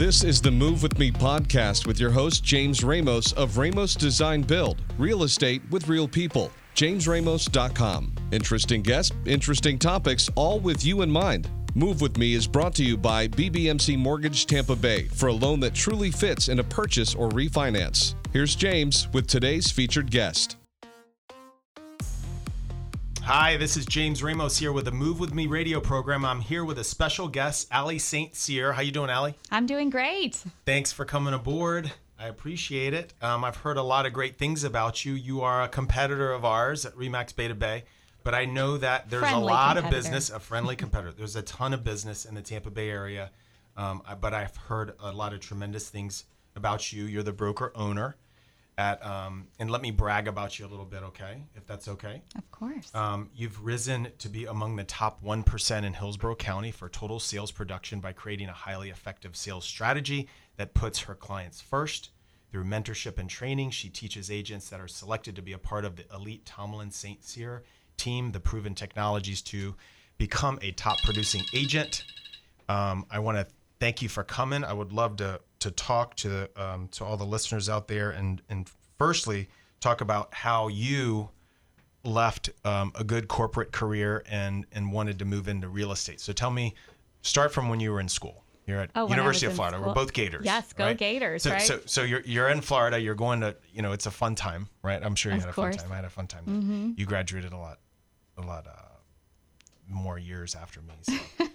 This is the Move With Me podcast with your host, James Ramos of Ramos Design Build, real estate with real people. JamesRamos.com. Interesting guests, interesting topics, all with you in mind. Move With Me is brought to you by BBMC Mortgage Tampa Bay for a loan that truly fits in a purchase or refinance. Here's James with today's featured guest. Hi, this is James Ramos here with the Move With Me radio program. I'm here with a special guest, Ali St. Cyr. How you doing, Ali? I'm doing great. Thanks for coming aboard. I appreciate it. Um, I've heard a lot of great things about you. You are a competitor of ours at Remax Beta Bay, but I know that there's Friendly a lot of business, a friendly competitor. There's a ton of business in the Tampa Bay area, um, but I've heard a lot of tremendous things about you. You're the broker owner at, um, and let me brag about you a little bit, okay? If that's okay. Of course. Um, you've risen to be among the top 1% in Hillsborough County for total sales production by creating a highly effective sales strategy that puts her clients first. Through mentorship and training, she teaches agents that are selected to be a part of the elite Tomlin St. Cyr team the proven technologies to become a top producing agent. Um, I want to thank you for coming. I would love to to talk to um, to all the listeners out there and and firstly talk about how you left um, a good corporate career and and wanted to move into real estate. So tell me, start from when you were in school. You're at Oh, University of Florida. We're both Gators. Yes, go right? Gators, So, right? so so you're you're in Florida. You're going to you know it's a fun time, right? I'm sure you Of had a course. fun time. I had a fun time. You graduated a lot, a lot uh, more years after me. So you're a lot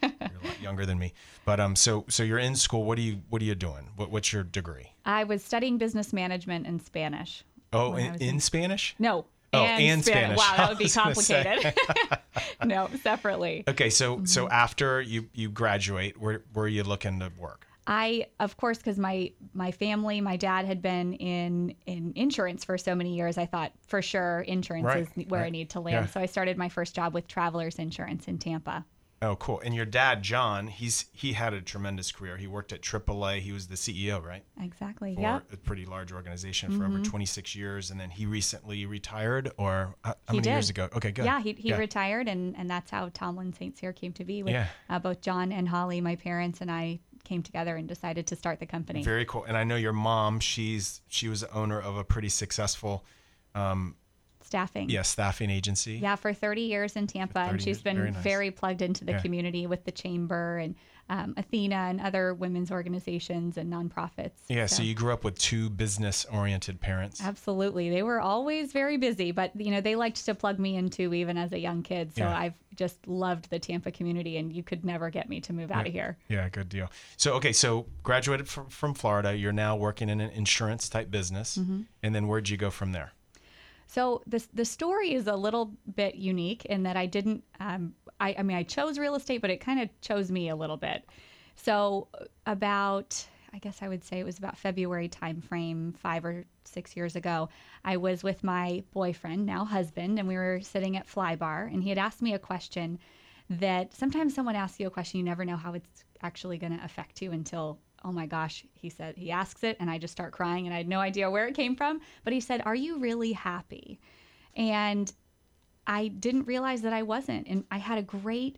younger than me. But um, so so you're in school. What are you What are you doing? What, what's your degree? I was studying business management and Spanish. Oh, in, in in- Spanish. No. Oh, and Spanish. Wow, that would be was gonna say. complicated. no, separately. Okay, so Mm-hmm. so after you you graduate, where where are you looking to work? I, of course, because my my family, my dad had been in in insurance for so many years. I thought for sure insurance Right, is where I need to land. Yeah. So I started my first job with Travelers Insurance in Tampa. Oh, cool. And your dad, John, he's he had a tremendous career. He worked at AAA. He was the CEO, right? Exactly. Yeah. Mm-hmm. a pretty large organization for over 26 years, and then he recently retired. Or uh, how He many years ago? Okay, good. Yeah, he, he retired, and, and that's how Tomlin St. Cyr came to be. With Yeah. uh, both John and Holly, my parents, and I came together and decided to start the company. Very cool. And I know your mom. She's she was the owner of a pretty successful, um, Staffing. yeah, staffing agency. Yeah, for 30 years in Tampa, and she's years. been Very very, plugged into the Yeah. community with the chamber and um, Athena and other women's organizations and nonprofits. Yeah. So you grew up with two business-oriented parents. Absolutely. They were always very busy, but you know, they liked to plug me into even as a young kid. So Yeah. I've just loved the Tampa community and you could never get me to move out of here. Yeah, good deal. So, okay, so graduated from, from Florida. You're now working in an insurance type business. Mm-hmm. And then where'd you go from there? So the the story is a little bit unique in that I didn't. Um, I, I mean, I chose real estate, but it kind of chose me a little bit. So about, I guess I would say it was about February timeframe, five or six years ago. I was with my boyfriend, now husband, and we were sitting at Fly Bar, and he had asked me a question that sometimes someone asks you a question, you never know how it's actually going to affect you until oh my gosh he said he asks it and i just start crying and i had no idea where it came from but he said are you really happy and i didn't realize that i wasn't and i had a great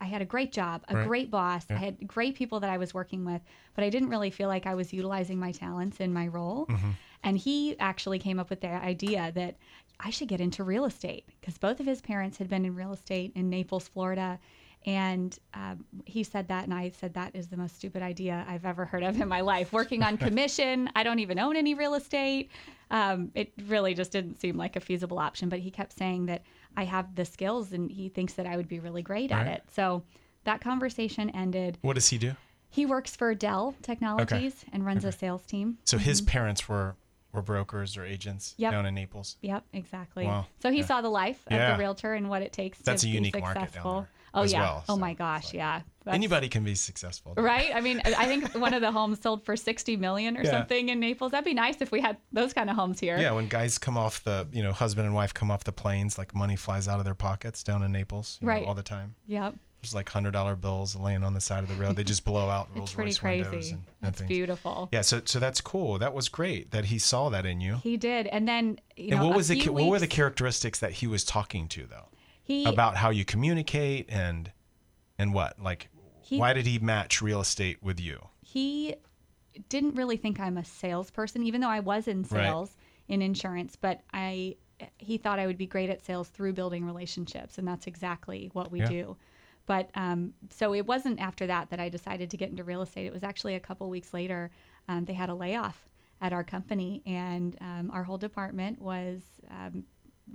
i had a great job a Right. great boss i had great people that i was working with but i didn't really feel like i was utilizing my talents in my role mm-hmm. and he actually came up with the idea that I should get into real estate because both of his parents had been in real estate in Naples, Florida. And um, he said that, and I said, That is the most stupid idea I've ever heard of in my life. Working on commission, I don't even own any real estate. Um, it really just didn't seem like a feasible option. But he kept saying that I have the skills and he thinks that I would be really great at Right. it. So that conversation ended. What does he do? He works for Dell Technologies and runs a sales team. So his parents were were brokers or agents Mm-hmm. Yep. down in Naples. Yep, exactly. Wow. So he Yeah. saw the life of Yeah. the realtor and what it takes That's to a be unique market down successful. there oh yeah. well, oh so my gosh, like- yeah. That's- Anybody can be successful. Right? I mean, I think one of the homes sold for 60 million or Yeah. something in Naples. That'd be nice if we had those kind of homes here. Yeah, when guys come off the, you know, husband and wife come off the planes, like money flies out of their pockets down in Naples, you know, all the time. Yep. There's like hundred dollar bills laying on the side of the road. They just blow out Rolls It's pretty Royce windows crazy. and, and It's things. beautiful. Yeah, so so that's cool. That was great that he saw that in you. He did. And then, you and know, what a was the ca- what were the characteristics that he was talking to though he, about how you communicate and and what like He- why did he match real estate with you? he didn't really think I'm a salesperson, even though I was in Right. sales in insurance. But I, he thought I would be great at sales through building relationships, and that's exactly what we Yeah. do. But um, so it wasn't after that that I decided to get into real estate. It was actually a couple weeks later. Um, they had a layoff at our company, and um, our whole department was um,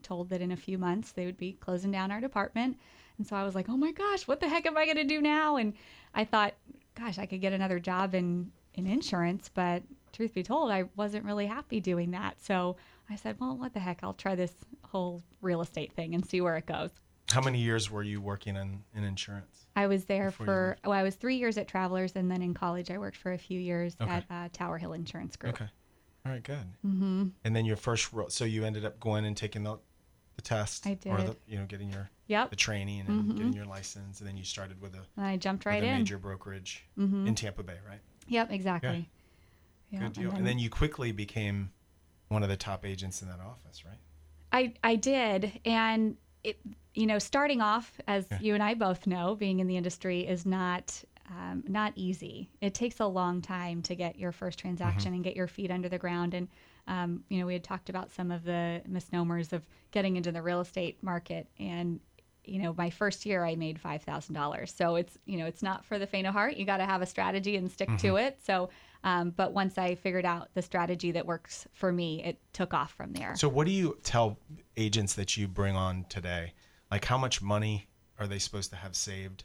told that in a few months they would be closing down our department. And so I was like, oh my gosh, what the heck am I going to do now? And I thought, gosh, I could get another job in, in insurance, but truth be told, I wasn't really happy doing that. So I said, well, what the heck? I'll try this whole real estate thing and see where it goes. How many years were you working in, in insurance? I was there for, well, I was three years at Travelers, and then in college, I worked for a few years Okay. at uh, Tower Hill Insurance Group. Okay. All right, good. Mm-hmm. And then your first role, so you ended up going and taking the, the test. I Or the, you know, getting your Yep. the training and mm-hmm. getting your license, and then you started with a, And I jumped right in. major brokerage mm-hmm. in Tampa Bay, right? Yep, exactly. Yeah, Good deal. And then you quickly became one of the top agents in that office, right? I I did, and it you know starting off as you and I both know, being in the industry is not um, not easy. It takes a long time to get your first mm-hmm. transaction and get your feet under the ground. And um, you know we had talked about some of the misnomers of getting into the real estate market and. You know, my first year I made five thousand dollars. So it's you know it's not for the faint of heart. You got to have a strategy and stick to it. So, um, but once I figured out the strategy that works for me, it took off from there. So, what do you tell agents that you bring on today? Like, how much money are they supposed to have saved?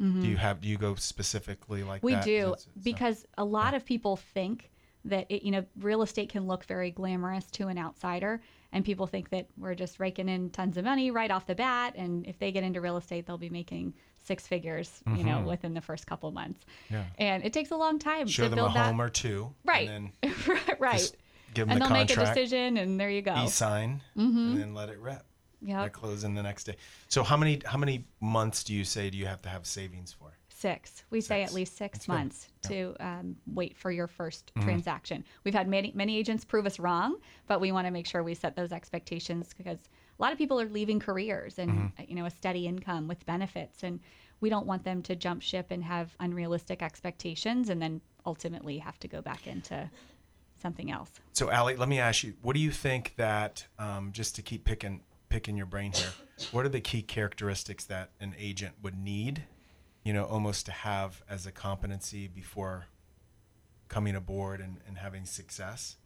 Do you have? Do you go specifically like Mm-hmm. We that? do so- because a lot of people think that it, you know real estate can look very glamorous to an outsider, and people think that we're just raking in tons of money right off the bat, and if they get into real estate, they'll be making six figures, you know, within the first couple months. Mm-hmm. Yeah. And it takes a long time show to them a build that. home or two, Right. And then right. give them and the they'll make a decision, and there you go. e-sign, and then let it rip. Yep. They close in the next day. So, how many how many months do you say do you have to have savings for? Six. We say at least six That's good. months to um, wait for your 1st Mm-hmm. transaction. We've had many many agents prove us wrong, but we want to make sure we set those expectations because a lot of people are leaving careers and Mm-hmm. uh, you know a steady income with benefits, and we don't want them to jump ship and have unrealistic expectations and then ultimately have to go back into something else. So, Ali, let me ask you: What do you think that um, just to keep picking picking your brain here? What are the key characteristics that an agent would need, you know, almost to have as a competency before coming aboard and, and having success?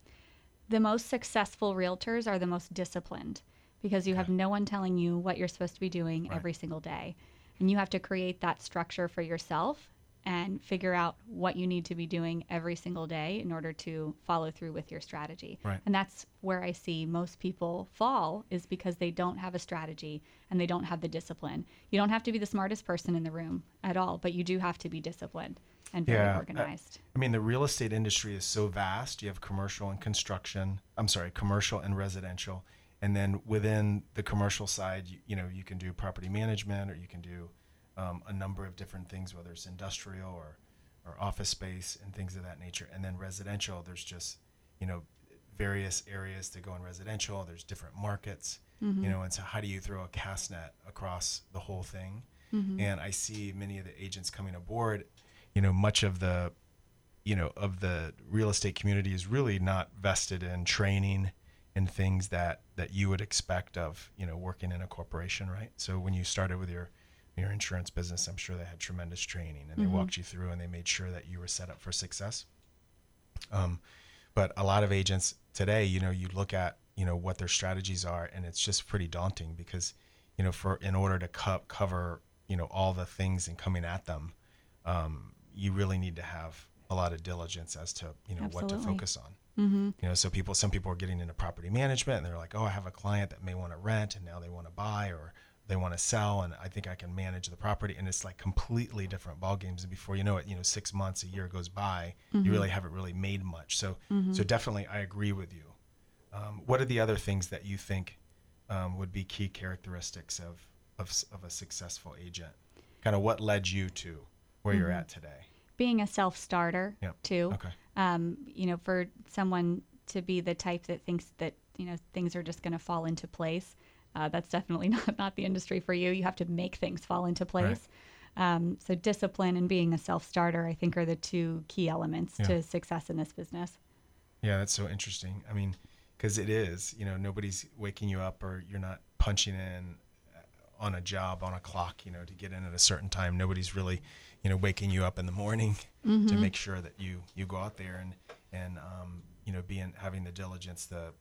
the most successful realtors are the most disciplined because you have no one telling you what you're supposed to be doing Right. every single day. And you have to create that structure for yourself and figure out what you need to be doing every single day in order to follow through with your strategy. Right. And that's where I see most people fall is because they don't have a strategy and they don't have the discipline. You don't have to be the smartest person in the room at all, but you do have to be disciplined and very Yeah, organized. I mean, the real estate industry is so vast. You have commercial and construction. I'm sorry, commercial and residential. And then within the commercial side, you, you know, you can do property management or you can do um, a number of different things, whether it's industrial or, or office space and things of that nature. And then residential, there's just, you know, various areas to go in residential. There's different markets, you know, and so how do you throw a cast net across the whole thing? And I see many of the agents coming aboard, you know, much of the you know of the real estate community is really not vested in training and things that that you would expect of you know working in a corporation right so when you started with your your insurance business i'm sure they had tremendous training and they walked you through and they made sure that you were set up for success. Um, but a lot of agents today you know you look at you know what their strategies are and it's just pretty daunting because you know for in order to co- cover you know all the things and coming at them um, you really need to have a lot of diligence as to you know what to focus on. You know so people some people are getting into property management and they're like oh i have a client that may want to rent and now they want to buy or they want to sell and i think i can manage the property and it's like completely different ball games and before you know it you know six months a year goes by you really haven't really made much. So so definitely i agree with you. Um, what are the other things that you think um, would be key characteristics of, of of a successful agent? Kind of what led you to where you're at today? Being a self-starter Yep. too. Okay. Um, you know, for someone to be the type that thinks that you know things are just going to fall into place, uh, that's definitely not not the industry for you. You have to make things fall into place. Um, so discipline and being a self-starter, I think, are the two key elements Yeah. to success in this business. Yeah, that's so interesting. I mean, because it is, you know, nobody's waking you up or you're not punching in uh, on a job on a clock, you know, to get in at a certain time. Nobody's really, you know, waking you up in the morning to make sure that you you go out there and and um, you know, being having the diligence to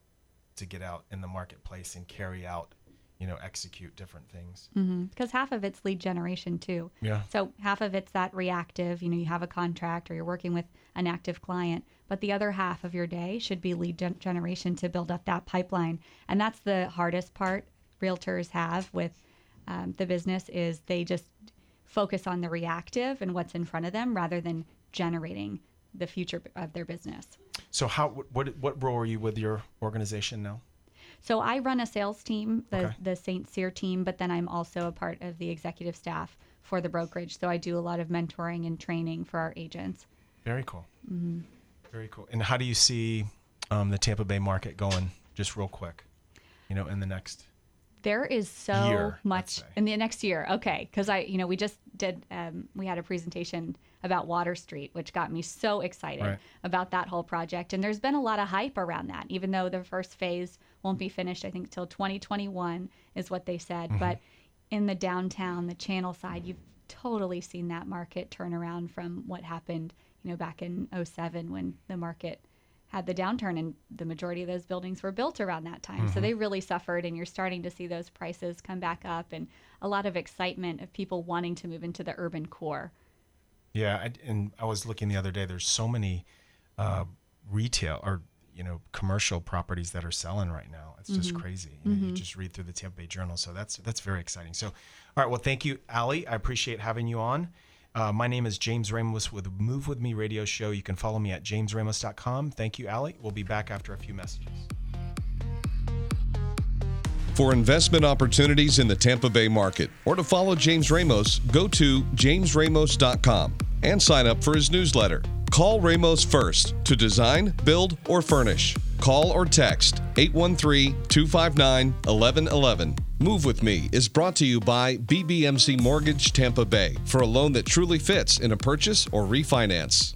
to get out in the marketplace and carry out, you know, execute different things. Because half of it's lead generation too. Yeah. So half of it's that reactive, you know, you have a contract or you're working with an active client, but the other half of your day should be lead gen- generation to build up that pipeline. And that's the hardest part realtors have with um, the business is they just focus on the reactive and what's in front of them rather than generating the future of their business. So how what what role are you with your organization now? So I run a sales team, the, Okay. the St. Cyr team, but then I'm also a part of the executive staff for the brokerage. So I do a lot of mentoring and training for our agents. Very cool. Very cool. And how do you see um, the Tampa Bay market going? Just real quick, you know, in the next. There is so Year, much in the next year. Okay, because I, you know, we just did. Um, we had a presentation about Water Street, which got me so excited Right. about that whole project. And there's been a lot of hype around that, even though the first phase won't be finished. I think till 2021 is what they said. Mm-hmm. But in the downtown, the Channelside, you've totally seen that market turn around from what happened, you know, back in 07 when the market had the downturn and the majority of those buildings were built around that time. Mm-hmm. So they really suffered and you're starting to see those prices come back up and a lot of excitement of people wanting to move into the urban core. Yeah, I, and I was looking the other day. There's so many uh, retail or you know commercial properties that are selling right now. It's just crazy. You, know, you just read through the Tampa Bay Journal, so that's that's very exciting. So, all right, well, thank you, Ali. I appreciate having you on. Uh, my name is James Ramos with Move With Me Radio Show. You can follow me at jamesramos.com. Thank you, Ali. We'll be back after a few messages. For investment opportunities in the Tampa Bay market or to follow James Ramos, go to jamesramos.com and sign up for his newsletter. Call Ramos first to design, build, or furnish. Call or text 813 259 1111. Move with Me is brought to you by BBMC Mortgage Tampa Bay for a loan that truly fits in a purchase or refinance.